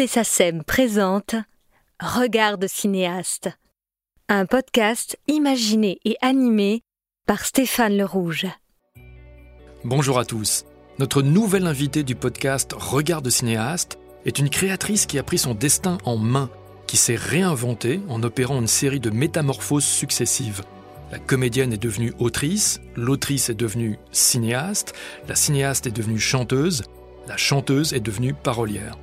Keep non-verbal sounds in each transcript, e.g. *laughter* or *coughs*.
Musée SACEM présente Regard de cinéaste, un podcast imaginé et animé par Stéphane Le Rouge. Bonjour à tous. Notre nouvelle invitée du podcast Regard de cinéaste est une créatrice qui a pris son destin en main, qui s'est réinventée en opérant une série de métamorphoses successives. La comédienne est devenue autrice, l'autrice est devenue cinéaste, la cinéaste est devenue chanteuse, la chanteuse est devenue parolière.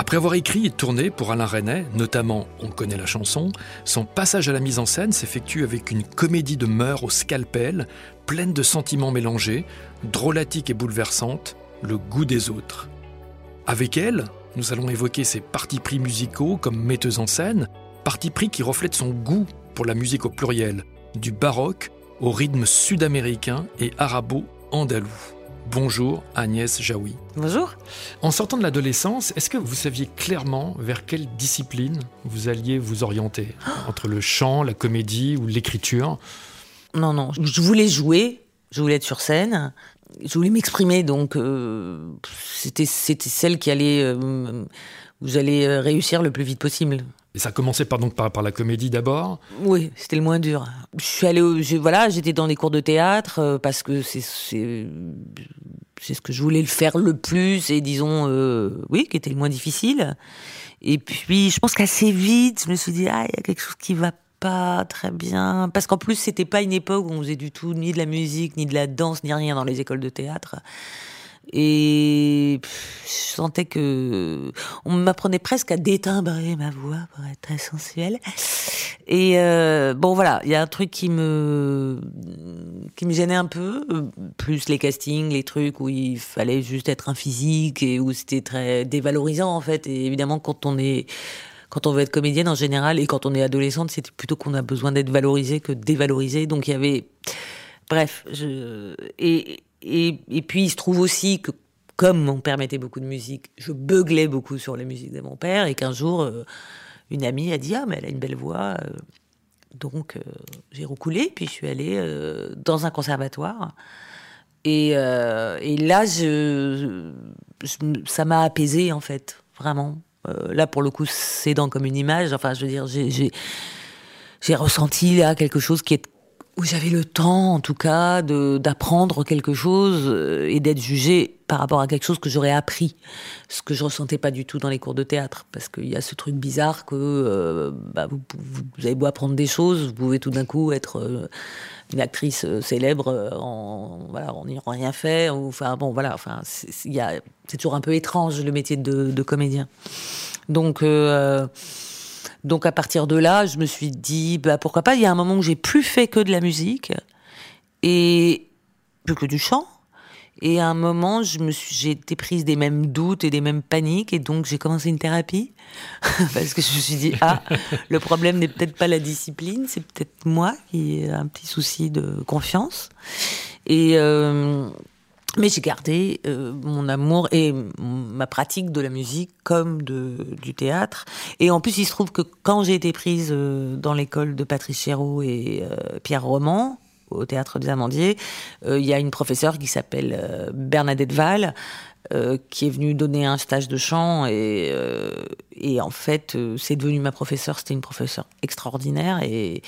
Après avoir écrit et tourné pour Alain Resnais, notamment On connaît la chanson, son passage à la mise en scène s'effectue avec une comédie de mœurs au scalpel, pleine de sentiments mélangés, drôlatique et bouleversante, le goût des autres. Avec elle, nous allons évoquer ses partis pris musicaux comme metteuse en scène, partis pris qui reflètent son goût pour la musique au pluriel, du baroque au rythme sud-américain et arabo-andalou. Bonjour Agnès Jaoui. Bonjour. En sortant de l'adolescence, est-ce que vous saviez clairement vers quelle discipline vous alliez vous orienter? Entre le chant, la comédie ou l'écriture? Non, non. Je voulais jouer, je voulais être sur scène, je voulais m'exprimer, donc euh, c'était celle qui allait. Euh, vous allez euh, réussir le plus vite possible. Et ça commençait par, donc par, la comédie d'abord Oui, c'était le moins dur. Je voilà, j'étais dans des cours de théâtre euh, parce que c'est c'est ce que je voulais faire le plus et disons euh, oui, qui était le moins difficile. Et puis je pense qu'assez vite, je me suis dit ah il y a quelque chose qui va pas très bien parce qu'en plus c'était pas une époque où on faisait du tout ni de la musique ni de la danse ni rien dans les écoles de théâtre. Et je sentais que on m'apprenait presque à détimbrer ma voix pour être très sensuelle. Et euh, bon voilà, il y a un truc qui me qui me gênait un peu, plus les castings, les trucs où il fallait juste être un physique et où c'était très dévalorisant en fait. Et évidemment quand on est quand on veut être comédienne en général et quand on est adolescente, c'était plutôt qu'on a besoin d'être valorisé que dévalorisé. Donc il y avait bref, je et et, puis il se trouve aussi que comme mon père mettait beaucoup de musique, je beuglais beaucoup sur les musiques de mon père. Et qu'un jour euh, une amie a dit ah mais elle a une belle voix euh. donc euh, j'ai recoulé puis je suis allée dans un conservatoire. Et, là ça m'a apaisé en fait vraiment. Là pour le coup c'est dans comme une image. Enfin je veux dire j'ai j'ai ressenti là quelque chose qui est où j'avais le temps, en tout cas, d'apprendre quelque chose euh, et d'être jugé par rapport à quelque chose que j'aurais appris, ce que je ressentais pas du tout dans les cours de théâtre, parce qu'il y a ce truc bizarre que euh, bah, vous, vous, avez beau apprendre des choses, vous pouvez tout d'un coup être euh, une actrice célèbre en voilà en n'ayant rien fait, ou, enfin bon voilà, enfin c'est toujours un peu étrange le métier de, de comédien, donc donc à partir de là, je me suis dit, bah, pourquoi pas, il y a un moment où j'ai plus fait que de la musique et plus que du chant. Et à un moment, je me suis, j'ai été prise des mêmes doutes et des mêmes paniques, et donc j'ai commencé une thérapie *laughs* parce que je me suis dit ah, le problème n'est peut-être pas la discipline, c'est peut-être moi qui ai un petit souci de confiance. Et euh, mais j'ai gardé euh, mon amour et ma pratique de la musique comme de, du théâtre. Et en plus, il se trouve que quand j'ai été prise euh, dans l'école de Patrice Chéreau et euh, Pierre Roman, au théâtre des Amandiers, il y a une professeure qui s'appelle Bernadette Val, qui est venue donner un stage de chant et, et en fait, c'est devenu ma professeure. C'était une professeure extraordinaire et,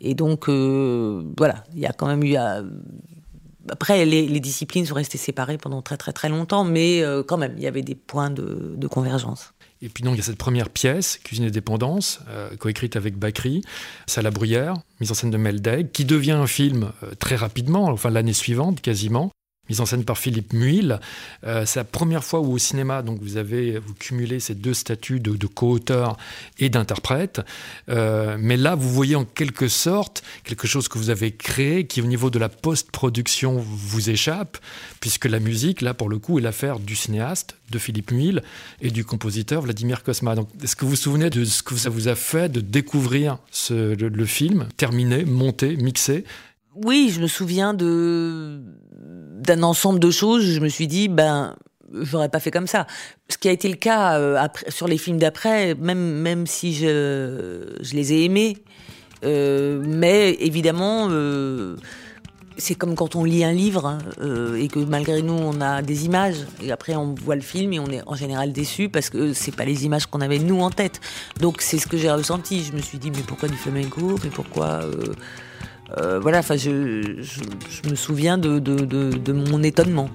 et donc voilà, il y a quand même eu après, les, disciplines sont restées séparées pendant très très très longtemps, mais euh, quand même, il y avait des points de, convergence. Et puis donc il y a cette première pièce, Cuisine et dépendance, euh, coécrite avec Bakri, la Bruyère, mise en scène de Meldeg, qui devient un film euh, très rapidement, enfin l'année suivante quasiment, mise en scène par Philippe Muil. Euh, c'est la première fois où au cinéma, donc vous avez vous cumulez ces deux statuts de, de co-auteur et d'interprète. Euh, mais là, vous voyez en quelque sorte quelque chose que vous avez créé qui, au niveau de la post-production, vous échappe, puisque la musique, là, pour le coup, est l'affaire du cinéaste, de Philippe Muil et du compositeur Vladimir Kosma. Est-ce que vous vous souvenez de ce que ça vous a fait de découvrir ce, le film terminé, monté, mixé oui, je me souviens de d'un ensemble de choses. Je me suis dit, ben, j'aurais pas fait comme ça. Ce qui a été le cas euh, après, sur les films d'après, même même si je je les ai aimés, euh, mais évidemment. Euh, c'est comme quand on lit un livre hein, et que malgré nous on a des images et après on voit le film et on est en général déçu parce que c'est pas les images qu'on avait nous en tête. Donc c'est ce que j'ai ressenti. Je me suis dit mais pourquoi du flamenco? Mais pourquoi Voilà. Enfin je, me souviens de mon étonnement.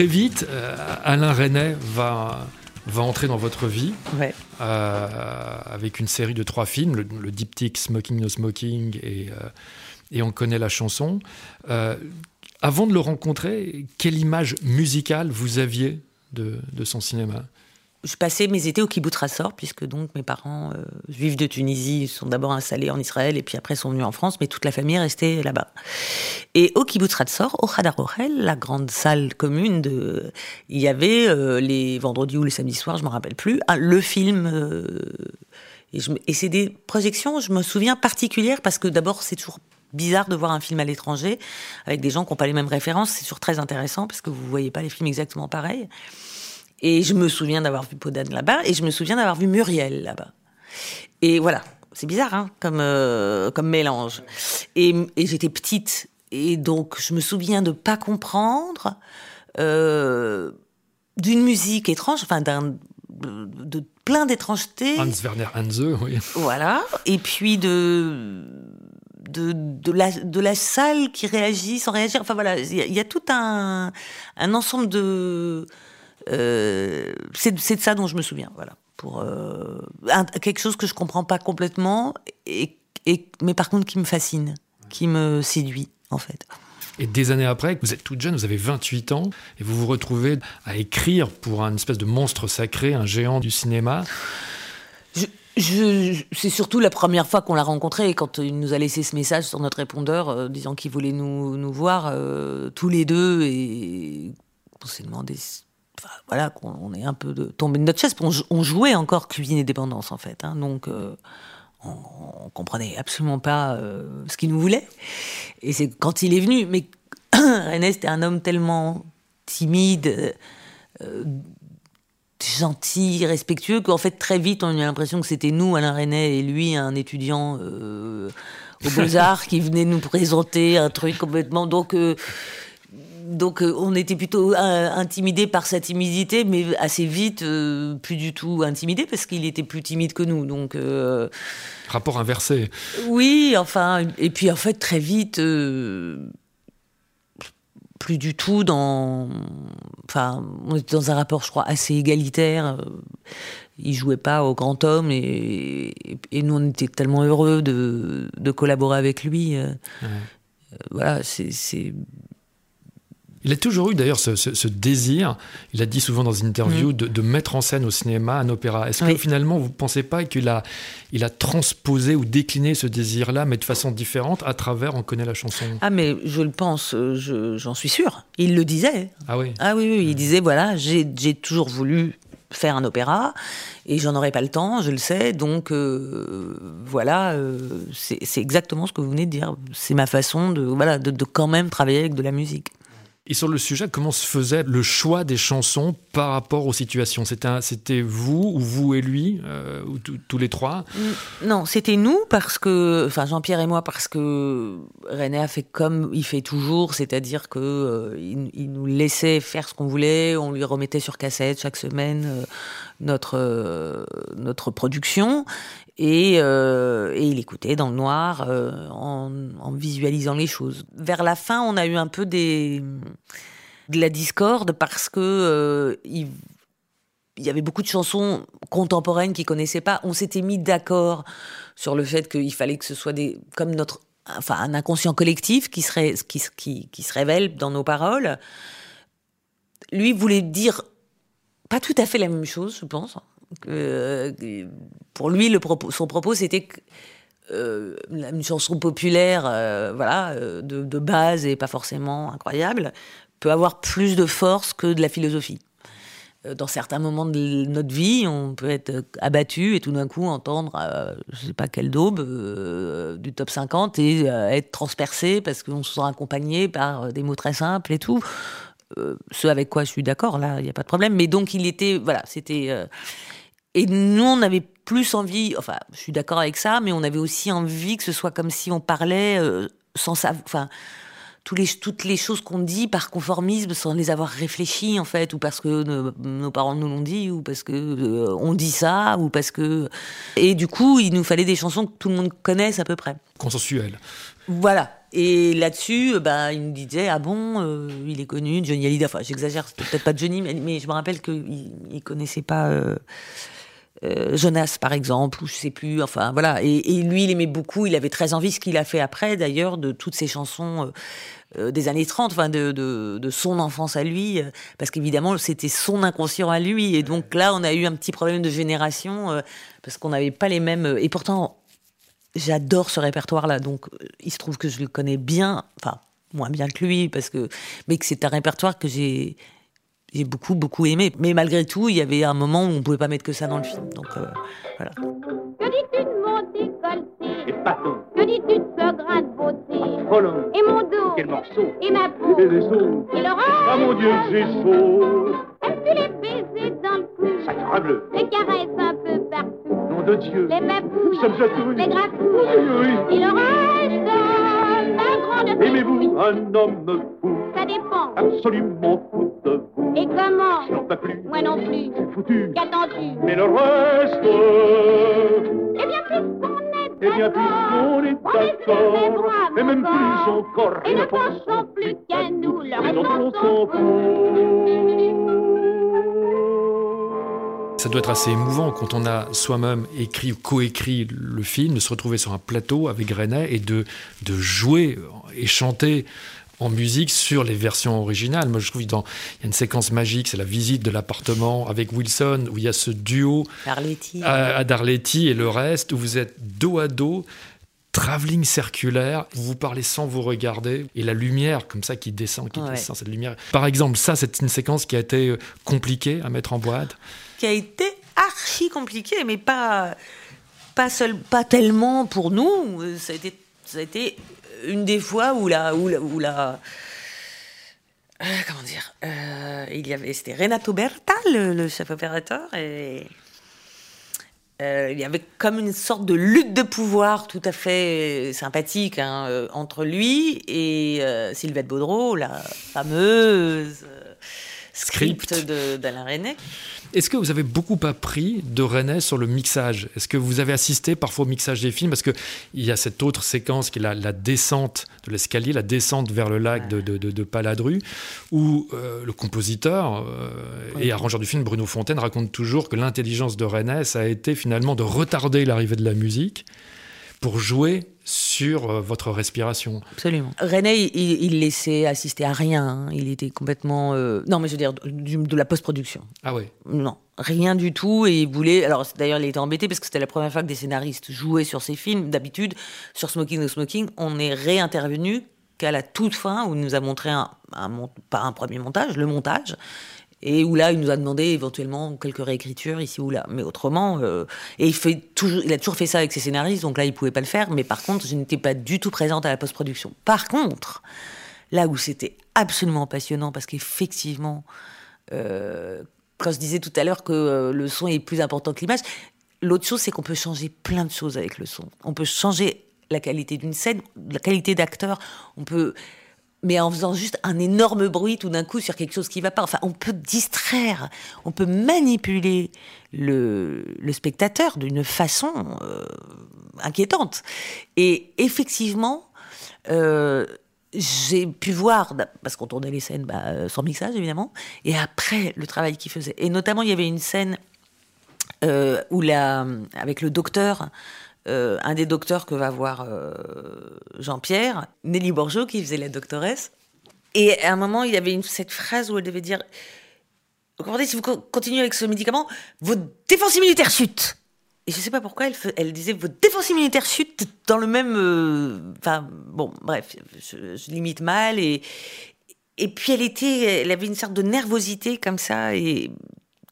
Très vite, euh, Alain Renet va, va entrer dans votre vie euh, avec une série de trois films, le, diptyque Smoking No Smoking et, euh, et On connaît la chanson. avant de le rencontrer, quelle image musicale vous aviez de, de son cinéma? Je passais mes étés au kibbutz Rassor, puisque donc mes parents euh, juifs de Tunisie sont d'abord installés en Israël et puis après sont venus en France, mais toute la famille est restée là-bas. Et au kibbutz Rassor, au Hadar la grande salle commune, de, il y avait euh, les vendredis ou les samedis soirs, je me rappelle plus, le film. Euh, et, et c'est des projections, je me souviens particulières parce que d'abord c'est toujours bizarre de voir un film à l'étranger avec des gens qui n'ont pas les mêmes références. C'est toujours très intéressant parce que vous voyez pas les films exactement pareils. Et je me souviens d'avoir vu Podane là-bas, et je me souviens d'avoir vu Muriel là-bas. Et voilà, c'est bizarre hein, comme, euh, comme mélange. Et, et j'étais petite, et donc je me souviens de pas comprendre euh, d'une musique étrange, enfin d'un de, plein d'étrangetés. Hans Werner Hanse, oui. Voilà, et puis de de, de, la, de la salle qui réagit sans réagir. Enfin voilà, il y, y, a tout un, un ensemble de euh, c'est de ça dont je me souviens, voilà. Pour euh, quelque chose que je comprends pas complètement, et, mais par contre qui me fascine, qui me séduit, en fait. Et des années après, vous êtes toute jeune, vous avez 28 ans, et vous vous retrouvez à écrire pour un espèce de monstre sacré, un géant du cinéma. Je, c'est surtout la première fois qu'on l'a rencontré, quand il nous a laissé ce message sur notre répondeur, euh, disant qu'il voulait nous, nous voir tous les deux, et on s'est demandé voilà, qu'on est un peu de, tombé de notre chaise. On, jouait encore cuisine et dépendance, en fait. Hein, donc, euh, on, on, comprenait absolument pas euh, ce qu'il nous voulait. Et c'est quand il est venu. Mais *coughs* René, c'était un homme tellement timide, euh, gentil, respectueux, qu'en fait, très vite, on a eu l'impression que c'était nous, Alain René, et lui, un étudiant aux Beaux-Arts, qui venait nous présenter un truc complètement. Donc, donc euh, on était plutôt euh, intimidé par sa timidité, mais assez vite euh, plus du tout intimidé parce qu'il était plus timide que nous. Donc rapport inversé. Oui, enfin et puis en fait très vite plus du tout dans enfin on était dans un rapport je crois assez égalitaire. Il jouait pas au grand homme et, nous on était tellement heureux de, collaborer avec lui. Voilà, c'est il a toujours eu d'ailleurs ce, désir, il a dit souvent dans une interview, mm. de, mettre en scène au cinéma un opéra. Est-ce que finalement vous ne pensez pas qu'il a, il a transposé ou décliné ce désir-là, mais de façon différente, à travers On connaît la chanson? Ah mais je le pense, euh, j'en suis sûr. Il le disait. Ah oui Ah oui, oui il disait, voilà, j'ai toujours voulu faire un opéra et j'en aurais pas le temps, je le sais. Donc euh, voilà, euh, c'est exactement ce que vous venez de dire. C'est ma façon de voilà de, de, quand même travailler avec de la musique. Et sur le sujet, comment se faisait le choix des chansons par rapport aux situations? C'était vous ou vous et lui, euh, ou tous les trois? Non, c'était nous parce que, enfin Jean-Pierre et moi parce que René a fait comme il fait toujours, c'est-à-dire que euh, nous laissait faire ce qu'on voulait, on lui remettait sur cassette chaque semaine euh, notre notre production et, et, il écoutait dans le noir en, en visualisant les choses. Vers la fin, on a eu un peu de la discorde parce que euh, il, y avait beaucoup de chansons contemporaines qu'ils connaissaient pas. On s'était mis d'accord sur le fait qu'il fallait que ce soit des comme notre enfin un inconscient collectif qui serait qui, qui se révèle dans nos paroles. Lui voulait dire pas tout à fait la même chose, je pense. Euh, pour lui, son propos, c'était euh, une chanson populaire, voilà, de, de, base et pas forcément incroyable, peut avoir plus de force que de la philosophie. Euh, dans certains moments de notre vie, on peut être abattu et tout d'un coup entendre, euh, je sais pas quelle daube, euh, du top 50 et être transpercé parce qu'on se sent accompagné par des mots très simples et tout. ce avec quoi je suis d'accord, là, il n'y a pas de problème. Mais donc, il était, voilà, c'était. Et nous, on avait plus envie, enfin, je suis d'accord avec ça, mais on avait aussi envie que ce soit comme si on parlait sans savoir. Enfin, les, toutes les choses qu'on dit par conformisme sans les avoir réfléchies en fait, ou parce que nos, parents nous l'ont dit, ou parce que euh, on dit ça, ou parce que et du coup il nous fallait des chansons que tout le monde connaisse à peu près. Consensuelles. Voilà. Et là-dessus, bah, il nous disait ah bon, euh, il est connu, Johnny Hallyday. Enfin, j'exagère, peut-être pas Johnny, mais, je me rappelle qu'il il connaissait pas. Euh, Jonas par exemple ou je sais plus enfin voilà et, lui il aimait beaucoup il avait très envie ce qu'il a fait après d'ailleurs de toutes ces chansons euh, des années 30, enfin de, de, son enfance à lui, euh, parce qu'évidemment c'était son inconscient à lui. Et donc là, on a eu un petit problème de génération, euh, parce qu'on n'avait pas les mêmes... Et pourtant, j'adore ce répertoire-là, donc il se trouve que je le connais bien, enfin moins bien que lui, parce que, mais que c'est un répertoire que j'ai j'ai beaucoup beaucoup aimé. Mais malgré tout, il y avait un moment où on pouvait pas mettre que ça dans le film. Donc voilà. Que dis-tu de mon décolleté Que dis-tu de ce grain de beauté. Et mon dos. Quel morceau. Et ma peau. Et les os. Et l'oreille Ah mon Dieu, j'ai chaud. Aimes-tu les baisers dans le cou Sacrebleu Les caresses un peu partout? Nom de Dieu. Les papouilles chatouilles Les grafouilles Aïe, oui Et le reste La grande Aimez-vous un homme fou? Ça dépend. Absolument fou Et comment Je n'en peux plus Moi non plus. C'est foutu Qu'attends-tu Mais le reste. Eh bien puisqu'on est Eh bien, est On est d'accord. Et même plus encore Et ne pensons plus qu'à nous, le Et reste on s'en. Ça doit être assez émouvant quand on a soi-même écrit ou coécrit le film, de se retrouver sur un plateau avec René et de, de jouer et chanter en musique sur les versions originales. Moi, je trouve qu'il y a une séquence magique, c'est la visite de l'appartement avec Wilson, où il y a ce duo Darletti. à, à Darletti et le reste, où vous êtes dos à dos, travelling circulaire, vous vous parlez sans vous regarder, et la lumière comme ça qui descend, qui Ouais. descend, cette lumière. Par exemple, ça, c'est une séquence qui a été euh, compliquée à mettre en boîte. qui a été archi compliqué, mais pas, pas, seul, pas tellement pour nous. Euh, Ça a été, ça a été une des fois où la. Où euh, comment dire euh, Il y avait. C'était Renato Berta, le, chef opérateur, et. euh, il y avait comme une sorte de lutte de pouvoir tout à fait sympathique hein, entre lui et Sylvette Baudreau, la fameuse script, d'Alain René. Est-ce que vous avez beaucoup appris de René sur le mixage? Est-ce que vous avez assisté parfois au mixage des films? Parce qu'il y a cette autre séquence qui est la, la descente de l'escalier, la descente vers le lac de, de, de- de Paladru, où euh, le compositeur euh, et arrangeur du film, Bruno Fontaine, raconte toujours que l'intelligence de René, ça a été finalement de retarder l'arrivée de la musique pour jouer sur euh, votre respiration. Absolument. René, il, il laissait assister à rien. hein. Il était complètement. euh, Non, mais je veux dire, du- de la post-production. Ah ouais Non, rien du tout. Et il voulait. Alors, d'ailleurs, il était embêté parce que c'était la première fois que des scénaristes jouaient sur ces films. D'habitude, sur Smoking No Smoking, on est réintervenu qu'à la toute fin où il nous a montré un, un pas un premier montage, le montage. Et où là, il nous a demandé éventuellement quelques réécritures ici ou là. Mais autrement, euh, et il, fait toujours, il a toujours fait ça avec ses scénaristes, donc là, il pouvait pas le faire. Mais par contre, je n'étais pas du tout présente à la post-production. Par contre, là où c'était absolument passionnant parce qu'effectivement, euh, quand je disais tout à l'heure que euh, le son est plus important que l'image, l'autre chose, c'est qu'on peut changer plein de choses avec le son. On peut changer la qualité d'une scène, la qualité d'acteur. On peut, mais en faisant juste un énorme bruit tout d'un coup sur quelque chose qui va pas. Enfin, on peut distraire, on peut manipuler le, spectateur d'une façon euh, inquiétante. Et effectivement, euh, j'ai pu voir, parce qu'on tournait les scènes bah, euh, sans mixage évidemment, et après le travail qu'il faisait. Et notamment, il y avait une scène où la, avec le docteur, euh, un des docteurs que va voir euh, Jean-Pierre, Nelly Borgeot qui faisait la doctoresse. Et à un moment, il y avait cette phrase où elle devait dire Regardez, si vous co- continuez avec ce médicament, votre défense immunitaire chute. Et je sais pas pourquoi elle, disait votre défense immunitaire chute dans le même. euh, Enfin, bon, bref, je, limite mal. Et, et puis elle était. Elle avait une sorte de nervosité comme ça, et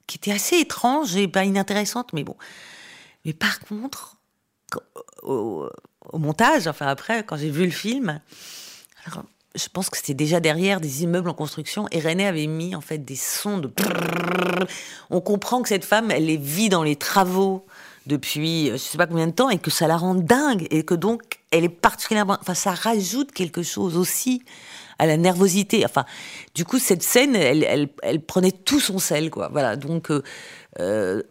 qui était assez étrange et pas inintéressante, mais bon. Mais par contre, au, montage, enfin après, quand j'ai vu le film, je pense que c'était déjà derrière des immeubles en construction et René avait mis en fait des sons de. On comprend que cette femme, elle vit dans les travaux depuis euh, je sais pas combien de temps et que ça la rend dingue et que donc elle est particulièrement. Enfin, ça rajoute quelque chose aussi à la nervosité. Enfin, du coup, cette scène, elle, elle, elle prenait tout son sel, quoi. Voilà, donc. euh, euh,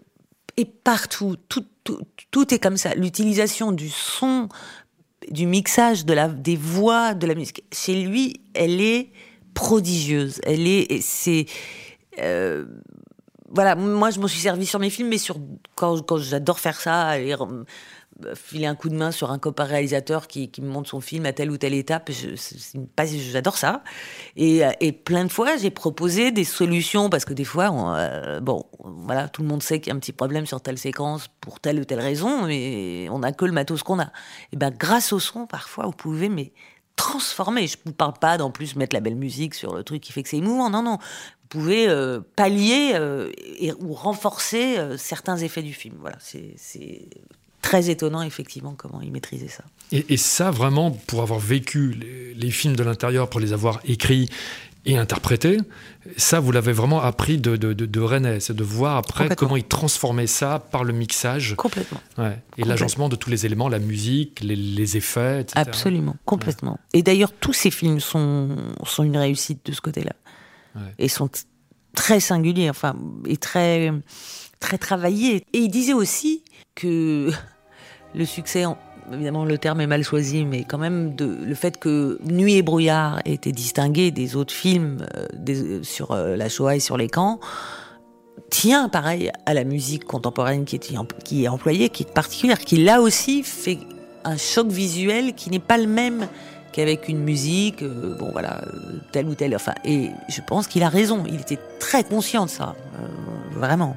et partout, tout, tout, tout est comme ça. L'utilisation du son, du mixage, de la, des voix, de la musique. Chez lui, elle est prodigieuse. Elle est, c'est, euh, voilà. Moi, je m'en suis servi sur mes films, mais sur quand, quand j'adore faire ça, filer un coup de main sur un copain réalisateur qui, me montre son film à telle ou telle étape. J'adore ça. Et, euh, et plein de fois, j'ai proposé des solutions parce que des fois, euh, bon, voilà, tout le monde sait qu'il y a un petit problème sur telle séquence pour telle ou telle raison, mais on n'a que le matos qu'on a. Et ben, grâce au son, parfois, vous pouvez, mais transformer. Je vous parle pas d'en plus mettre la belle musique sur le truc qui fait que c'est émouvant. Non, non. Vous pouvez euh, pallier ou renforcer certains effets du film. Voilà, c'est très étonnant effectivement comment il maîtrisait ça. Et, et ça, vraiment, pour avoir vécu les, les films de l'intérieur, pour les avoir écrits et interprétés, ça, vous l'avez vraiment appris de, de, de, de René. C'est de voir après comment il transformait ça par le mixage Complètement. ouais, et l'agencement de tous les éléments, la musique, les, les effets, etc. Absolument, complètement. Et d'ailleurs, tous ces films sont, sont une réussite de ce côté-là. Ouais. Et sont très singuliers, enfin, et très, très travaillés. Et il disait aussi que le succès, en- évidemment, le terme est mal choisi, mais quand même, le fait que Nuit et brouillard ait été distingué des autres films euh, sur euh, la Shoah et sur les camps, tient pareil à la musique contemporaine qui est, employée, qui est particulière, qui là aussi fait un choc visuel qui n'est pas le même qu'avec une musique, euh, bon voilà, telle ou telle. Enfin, et je pense qu'il a raison. Il était très conscient de ça, vraiment.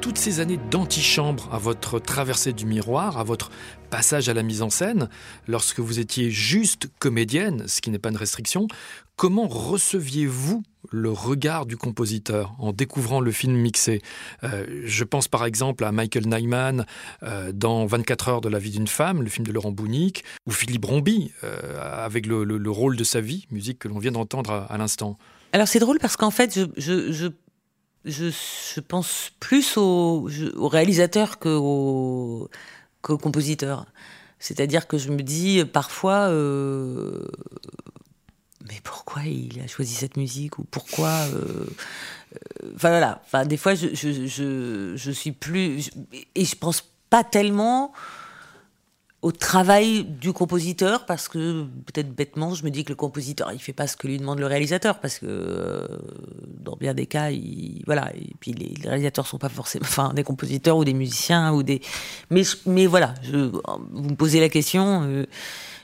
Toutes ces années d'antichambre, à votre traversée du miroir, à votre passage à la mise en scène, lorsque vous étiez juste comédienne, ce qui n'est pas une restriction, comment receviez-vous le regard du compositeur en découvrant le film mixé? Euh, Je pense par exemple à Michael Nyman euh, dans 24 heures de la vie d'une femme, le film de Laurent Bounic, ou Philippe Rombi euh, avec le, le- le rôle de sa vie, musique que l'on vient d'entendre à, l'instant. Alors c'est drôle parce qu'en fait, je, je, pense plus au, je- au réalisateur qu'au compositeur. C'est-à-dire que je me dis parfois, euh, mais pourquoi il a choisi cette musique ou pourquoi euh, euh, Enfin voilà. Enfin des fois, je, je, je, suis plus et je pense pas tellement au travail du compositeur parce que peut-être bêtement je me dis que le compositeur il fait pas ce que lui demande le réalisateur parce que euh, dans bien des cas il, voilà et puis les, réalisateurs sont pas forcément enfin des compositeurs ou des musiciens ou des mais voilà vous me posez la question euh,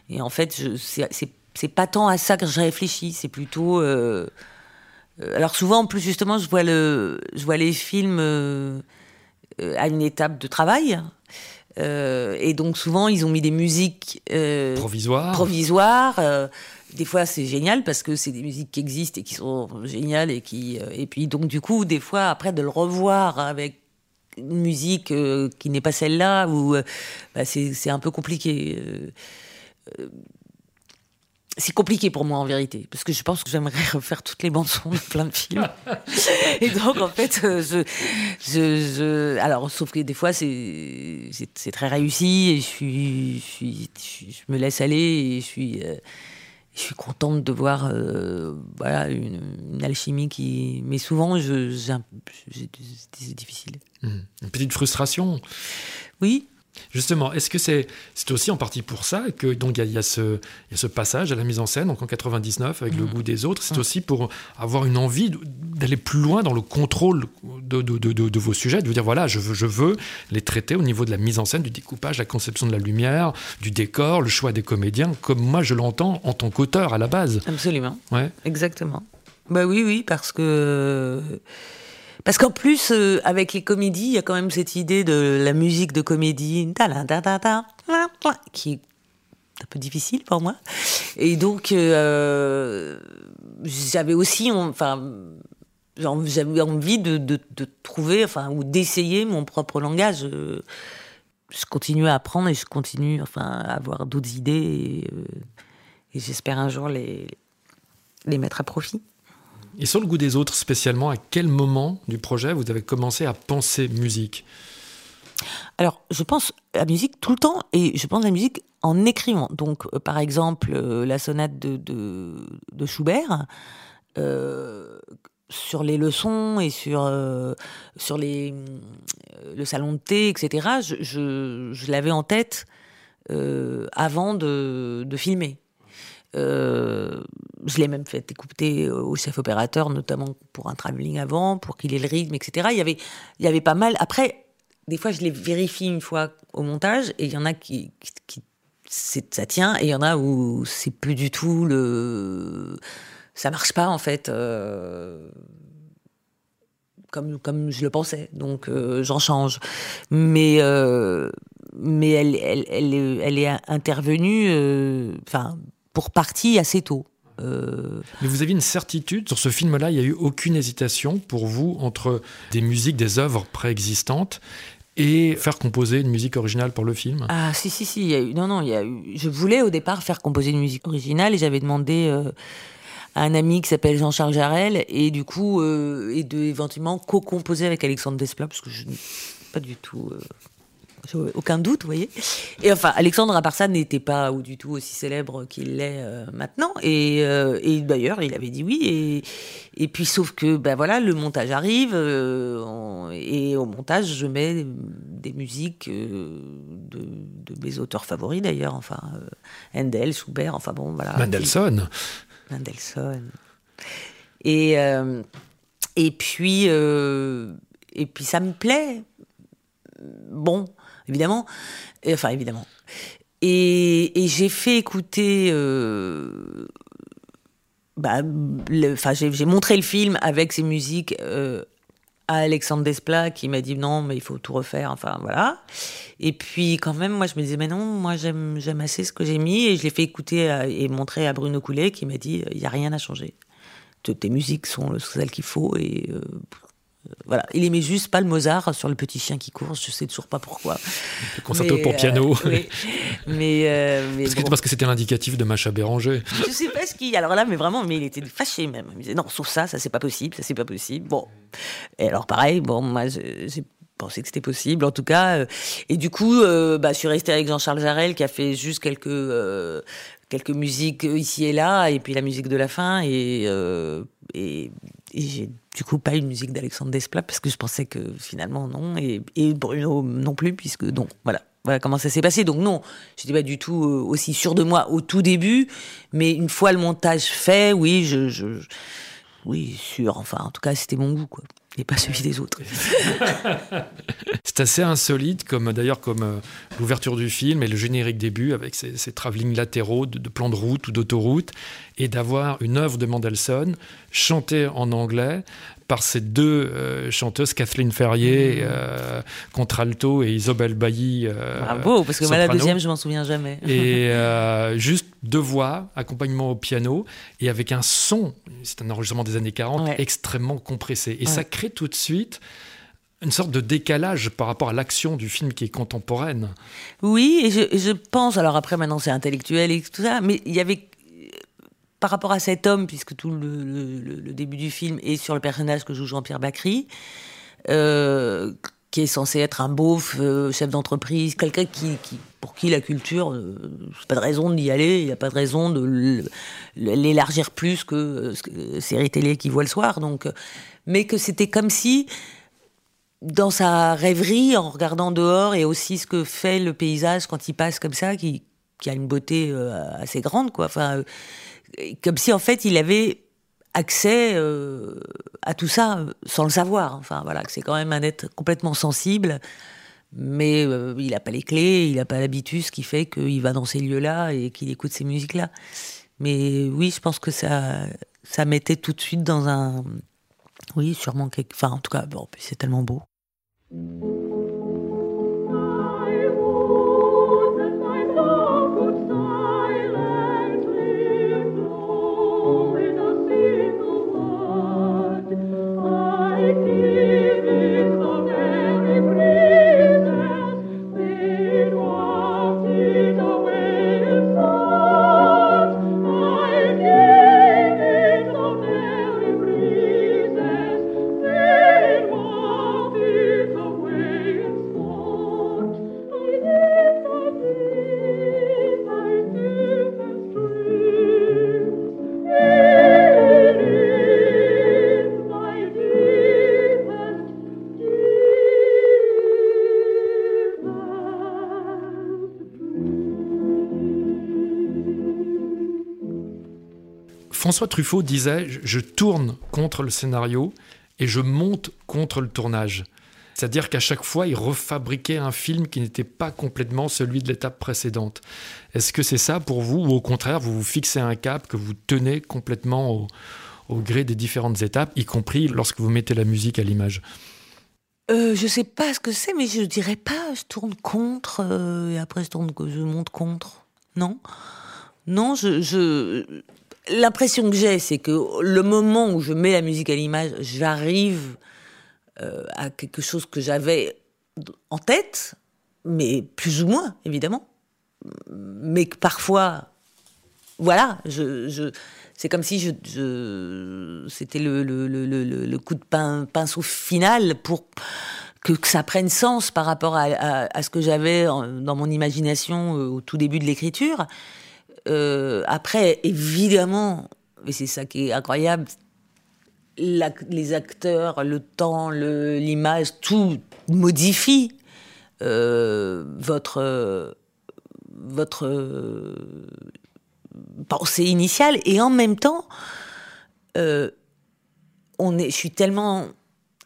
et en fait c'est pas tant à ça que je réfléchis c'est plutôt euh, alors souvent en plus justement je vois le je vois les films à une étape de travail euh, et donc souvent ils ont mis des musiques euh, Provisoire. provisoires. euh, des fois c'est génial parce que c'est des musiques qui existent et qui sont géniales et qui et puis donc du coup des fois après de le revoir avec une musique qui n'est pas celle-là ou bah, c'est c'est un peu compliqué. C'est compliqué pour moi en vérité, parce que je pense que j'aimerais *laughs* refaire toutes les bandes son de plein de films. *laughs* Et donc en fait, euh, je, je, je- alors sauf que des fois c'est très réussi et je suis, je suis, je suis- je me laisse aller et je suis euh, je suis contente de voir euh, voilà une, une alchimie qui, mais souvent je c'est difficile. Mhm. Une petite frustration? Oui, Justement, est-ce que c'est c'est aussi en partie pour ça que donc il y, a- y ce il y a ce passage à la mise en scène donc en 99 avec Mm. le goût des autres, c'est aussi pour avoir une envie d'aller plus loin dans le contrôle de, de, de- de- de vos sujets, de vous dire voilà je veux je veux les traiter au niveau de la mise en scène, du découpage, la conception de la lumière, du décor, le choix des comédiens, comme moi je l'entends en tant qu'auteur à la base. absolument. Ouais. Exactement. Bah oui, oui, parce que parce qu'en plus euh, avec les comédies, il y a quand même cette idée de la musique de comédie, qui est un peu difficile pour moi. Et donc euh, j'avais aussi, enfin, j'avais envie de, de, de trouver, enfin, ou d'essayer mon propre langage. Euh, Je continue à apprendre et je continue, enfin, à avoir d'autres idées. Et, euh, et j'espère un jour les les mettre à profit. Et sur le goût des autres spécialement, à quel moment du projet vous avez commencé à penser musique? Alors, je pense à la musique tout le temps et je pense à la musique en écrivant. Donc, euh, par exemple, euh, la sonate de, Schubert, euh, sur les leçons et sur, sur les, le salon de thé, etc., je, l'avais en tête avant de filmer. Euh, je l'ai même fait écouter au chef opérateur, notamment pour un travelling avant, pour qu'il ait le rythme, etc. Il y avait, il y avait pas mal. Après, des fois, je les vérifie une fois au montage, et il y en a qui, qui, qui- ça tient, et il y en a où c'est plus du tout le, ça marche pas en fait. euh, Comme, comme je le pensais, donc euh, j'en change. Mais, euh, mais elle, elle, elle, elle est intervenue, euh, enfin, pour partie assez tôt. Euh, Mais vous aviez une certitude sur ce film-là, il n'y a eu aucune hésitation pour vous entre des musiques, des œuvres préexistantes et faire composer une musique originale pour le film? Ah si si si, il y a eu non non, il y a eu je voulais au départ faire composer une musique originale et j'avais demandé euh, à un ami qui s'appelle Jean-Charles Jarel et du coup euh, et de éventuellement co-composer avec Alexandre Desplat parce que je n'ai pas du tout aucun doute, vous voyez. Et enfin, Alexandre, à part ça, n'était pas ou du tout aussi célèbre qu'il l'est euh, maintenant. Et, euh, et d'ailleurs, il avait dit oui. Et, et puis, sauf que, ben voilà, le montage arrive. euh, et au montage, je mets des musiques de, de mes auteurs favoris, d'ailleurs. Enfin, Handel, Schubert, enfin bon, voilà. Mendelssohn. Mendelssohn. Et, et puis, et puis ça me plaît. Bon, évidemment. Et, Enfin, évidemment. Et, j'ai fait écouter. euh, bah, j'ai montré le film avec ses musiques euh, à Alexandre Desplat qui m'a dit non, mais il faut tout refaire. Enfin, voilà. Et puis, quand même, moi, je me disais, mais non, moi, j'aime assez ce que j'ai mis. Et je l'ai fait écouter et montrer à Bruno Coulet qui m'a dit, il n'y a rien à changer. Te- Tes musiques sont celles qu'il faut. Et euh, voilà. Il aimait juste pas le Mozart sur le petit chien qui court. Je sais toujours pas pourquoi. Le concerto Mais, pour euh, piano. *laughs* oui. Mais, euh, mais Parce que, bon. parce que c'était l'indicatif de Macha Béranger. Je sais pas ce qui. Alors là, mais vraiment, mais il était fâché même. Il me disait non, sauf ça, ça c'est pas possible, ça c'est pas possible. Bon. Et alors pareil, bon, moi j'ai pensé que c'était possible, en tout cas. euh, et du coup, euh, bah, je suis restée avec Jean-Charles Jarel qui a fait juste quelques euh, quelques musiques ici et là, et puis la musique de la fin. Et, euh, et, et j'ai du coup pas une musique d'Alexandre Desplat parce que je pensais que finalement non, et, Bruno non plus, puisque non. Voilà. Voilà comment ça s'est passé. Donc non, je n'étais pas du tout euh, aussi sûre de moi au tout début, mais une fois le montage fait, oui, je, je, je- oui, sûr. Enfin, en tout cas, c'était mon goût, quoi, et pas celui des autres. *laughs* C'est assez insolite, comme d'ailleurs comme euh, l'ouverture du film et le générique début avec ces, ces travelling latéraux de, de plans de route ou d'autoroute, et d'avoir une œuvre de Mendelssohn chantée en anglais par ces deux euh, chanteuses, Kathleen Ferrier, euh, contralto, et Isobel Bailly. Bravo, parce que moi, la deuxième, je m'en souviens jamais. Et *laughs* juste deux voix, accompagnement au piano, et avec un son, c'est un enregistrement des années 40, Ouais. extrêmement compressé. Et Ouais. ça crée tout de suite une sorte de décalage par rapport à l'action du film qui est contemporaine. Oui, et je, pense, alors après maintenant c'est intellectuel et tout ça, mais il y avait, euh, par rapport à cet homme, puisque tout le, le- le- le début du film est sur le personnage que joue Jean-Pierre Bacry, euh, qui est censé être un beauf, euh, chef d'entreprise, quelqu'un qui, pour qui la culture, euh, pas de raison d'y aller, il n'y a pas de raison de l'élargir plus que euh, que- série télé qui voit le soir. Donc, euh, mais que c'était comme si dans sa rêverie, en regardant dehors, et aussi ce que fait le paysage quand il passe comme ça, qui, qui a une beauté euh, assez grande, quoi. Enfin, euh, comme si en fait il avait accès euh, à tout ça euh, sans le savoir. Enfin voilà, c'est quand même un être complètement sensible, mais euh, il n'a pas les clés, il n'a pas l'habitus qui fait qu'il va dans ces lieux-là et qu'il écoute ces musiques-là. Mais oui, je pense que ça, ça mettait tout de suite dans un, oui, sûrement quelque, enfin en tout cas, bon, c'est tellement beau. François Truffaut disait je- tourne contre le scénario et je monte contre le tournage. C'est-à-dire qu'à chaque fois, il refabriquait un film qui n'était pas complètement celui de l'étape précédente. Est-ce que c'est ça pour vous ou au contraire, vous vous fixez un cap que vous tenez complètement au, gré des différentes étapes, y compris lorsque vous mettez la musique à l'image? Euh, je sais pas ce que c'est, mais je dirais pas, je tourne contre, euh, et après je tourne, je monte contre. Non. Non, je, je... l'impression que j'ai, c'est que le moment où je mets la musique à l'image, j'arrive euh, à quelque chose que j'avais en tête, mais plus ou moins, évidemment. Mais que parfois, voilà, c'est comme si c'était le, coup de pin, pinceau final pour que, ça prenne sens par rapport à, ce que j'avais dans mon imagination euh, au tout début de l'écriture. Euh, après, évidemment, et c'est ça qui est incroyable, les acteurs, le temps, l'image, tout modifie euh, votre votre euh, pensée initiale. Et en même temps, je suis tellement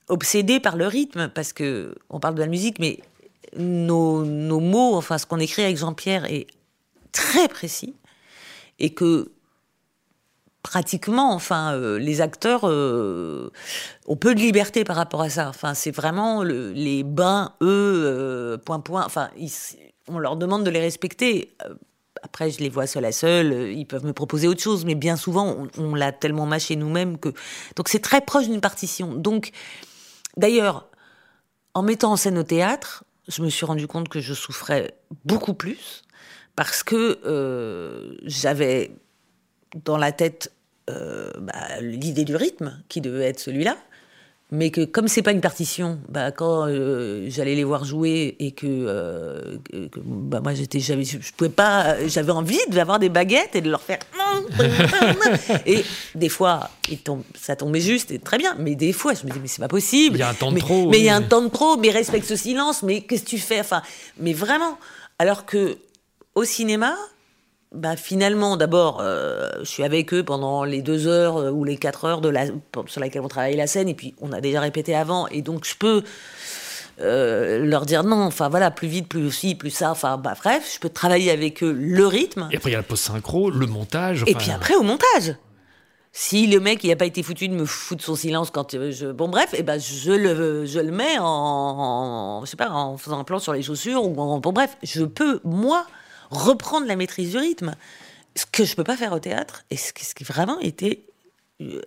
obsédée par le rythme parce que on parle de la musique, mais nos, nos mots, enfin ce qu'on écrit avec Jean-Pierre est très précis et que pratiquement, enfin, euh, les acteurs euh, ont peu de liberté par rapport à ça. Enfin, c'est vraiment le- les bains, eux, euh, point point. Enfin, on leur demande de les respecter. Après, je les vois seul à seul. Ils peuvent me proposer autre chose, mais bien souvent, on, on l'a tellement mâché nous-mêmes que. Donc, c'est très proche d'une partition. Donc, d'ailleurs, en mettant en scène au théâtre, je me suis rendu compte que je souffrais beaucoup plus parce que euh, j'avais dans la tête euh, bah, l'idée du rythme qui devait être celui-là, mais que comme c'est pas une partition, bah quand euh, j'allais les voir jouer et que, euh, bah moi j'étais, j'avais, je pouvais pas, j'avais envie d'avoir des baguettes et de leur faire. *laughs* et des fois, ça tombait juste et très bien, mais des fois je me disais mais c'est pas possible. Il y a un temps de mais, trop, Mais il y a un temps de trop, mais respecte ce silence, mais qu'est-ce que tu fais? Enfin, mais vraiment. Alors que au cinéma, bah finalement, d'abord, euh, je suis avec eux pendant les deux heures euh, ou les quatre heures de la, sur laquelle on travaille la scène, et puis on a déjà répété avant, et donc je peux euh, leur dire non, enfin voilà, plus vite, plus ci, plus ça, enfin bah, bref, je peux travailler avec eux le rythme, Et après, il y a la pause synchro, le montage. et puis après au montage. Si le mec il a pas été foutu de me foutre son silence quand je bon bref et ben je le je le mets en, en- je sais pas en faisant un plan sur les chaussures ou en, bon bref je peux moi reprendre la maîtrise du rythme ce que je peux pas faire au théâtre et ce qui, vraiment était euh,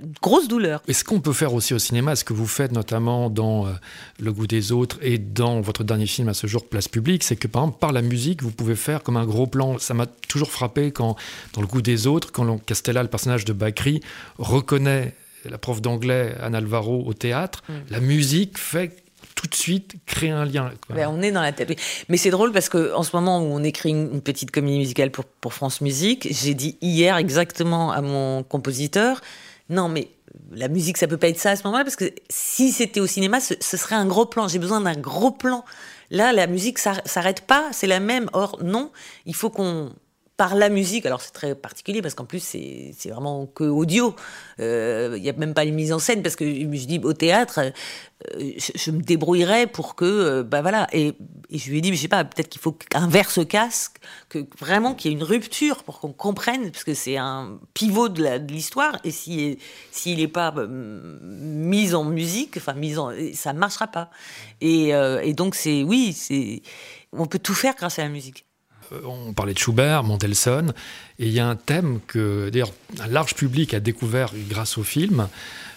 une grosse douleur Et ce qu'on peut faire aussi au cinéma, ce que vous faites notamment dans euh, Le goût des autres et dans votre dernier film à ce jour, Place publique, c'est que par exemple, par la musique, vous pouvez faire comme un gros plan. Ça m'a toujours frappé quand, dans Le goût des autres, quand Castella, le personnage de Bakri, reconnaît la prof d'anglais, Anne Alvaro, au théâtre, Mm. la musique fait tout de suite créer un lien. quoi. Ben, on est dans la tête. Mais c'est drôle parce que en ce moment où on écrit une, petite comédie musicale pour, pour France Musique, j'ai dit hier exactement à mon compositeur, non mais la musique ça peut pas être ça à ce moment-là parce que si c'était au cinéma, ce, ce serait un gros plan. J'ai besoin d'un gros plan. Là, la musique s'ar- s'arrête pas, c'est la même. Or non, il faut qu'on par la musique, alors c'est très particulier parce qu'en plus c'est vraiment que audio. Euh, Il y a même pas une mise en scène parce que je dis au théâtre, euh, je, je me débrouillerais pour que, euh, bah voilà. Et, et je lui ai dit, mais je sais pas, peut-être qu'il faut qu'un verre se casse, que vraiment qu'il y ait une rupture pour qu'on comprenne, parce que c'est un pivot de l'histoire. Et si s'il n'est pas euh, mis en musique, enfin mis en, ça marchera pas. Et, euh, et donc c'est, oui, c'est, on peut tout faire grâce à la musique. Euh, On parlait de Schubert, Mendelssohn, et il y a un thème que, d'ailleurs, un large public a découvert grâce au film.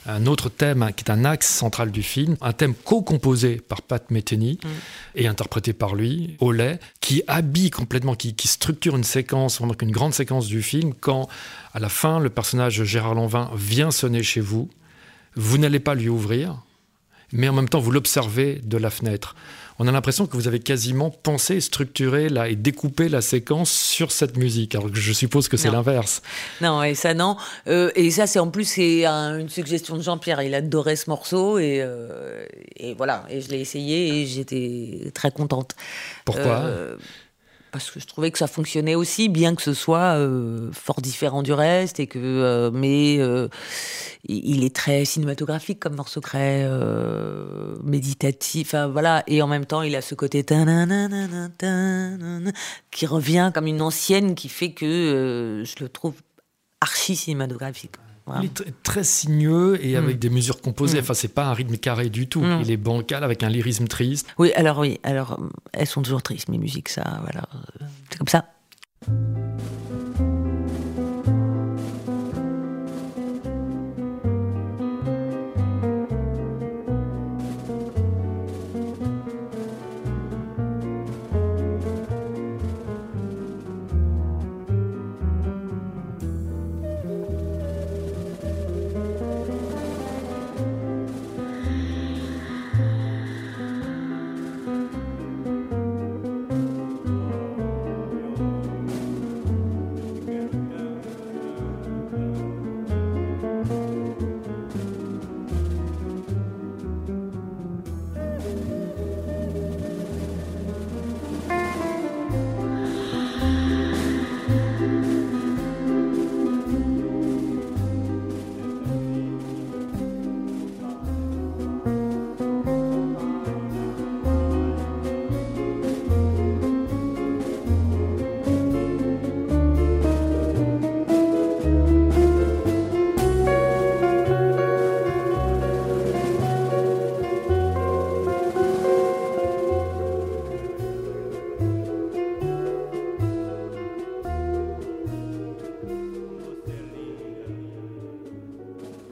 Un autre thème qui est un axe central du film, un thème co-composé par Pat Metheny et interprété par lui, Olay, qui habille complètement, qui, qui structure une séquence, donc une grande séquence du film, quand à la fin, le personnage Gérard Lanvin vient sonner chez vous, vous n'allez pas lui ouvrir, mais en même temps, vous l'observez de la fenêtre. On a l'impression que vous avez quasiment pensé, structuré là, et découpé la séquence sur cette musique, alors que je suppose que c'est l'inverse. Non, et ça non. Euh, et ça, c'est en plus c'est un- une suggestion de Jean-Pierre. Il adorait ce morceau et, euh, et voilà. Et je l'ai essayé et j'étais très contente. Pourquoi? Euh, parce que je trouvais que ça fonctionnait aussi, bien que ce soit euh, fort différent du reste et que, euh, mais euh, il est très cinématographique comme morceau euh, méditatif. Voilà. Et en même temps, il a ce côté qui revient comme une ancienne, qui fait que je le trouve archi cinématographique. Voilà. Il est tr- très sinueux et avec Mm. des mesures composées. Mm. Enfin, c'est pas un rythme carré du tout. Mm. Il est bancal avec un lyrisme triste. Oui, alors oui, alors euh, elles sont toujours tristes mes musiques, ça, voilà, c'est comme ça.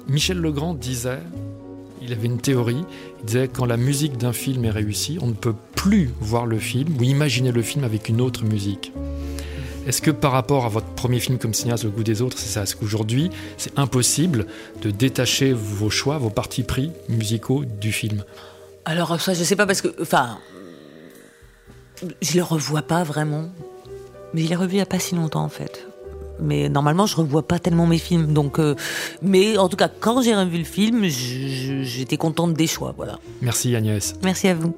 Michel Legrand disait, il avait une théorie, il disait quand la musique d'un film est réussie, on ne peut plus voir le film ou imaginer le film avec une autre musique. Est-ce que par rapport à votre premier film comme cinéaste, Le goût des autres, c'est ça? Est-ce qu'aujourd'hui, c'est impossible de détacher vos choix, vos partis pris musicaux du film? Alors ça, je sais pas parce que, enfin, je le revois pas vraiment. Mais je l'ai revu il y a pas si longtemps en fait. Mais normalement, je revois pas tellement mes films. Donc, euh, mais en tout cas, quand j'ai revu le film, j'étais contente des choix. Voilà. Merci Agnès. Merci à vous.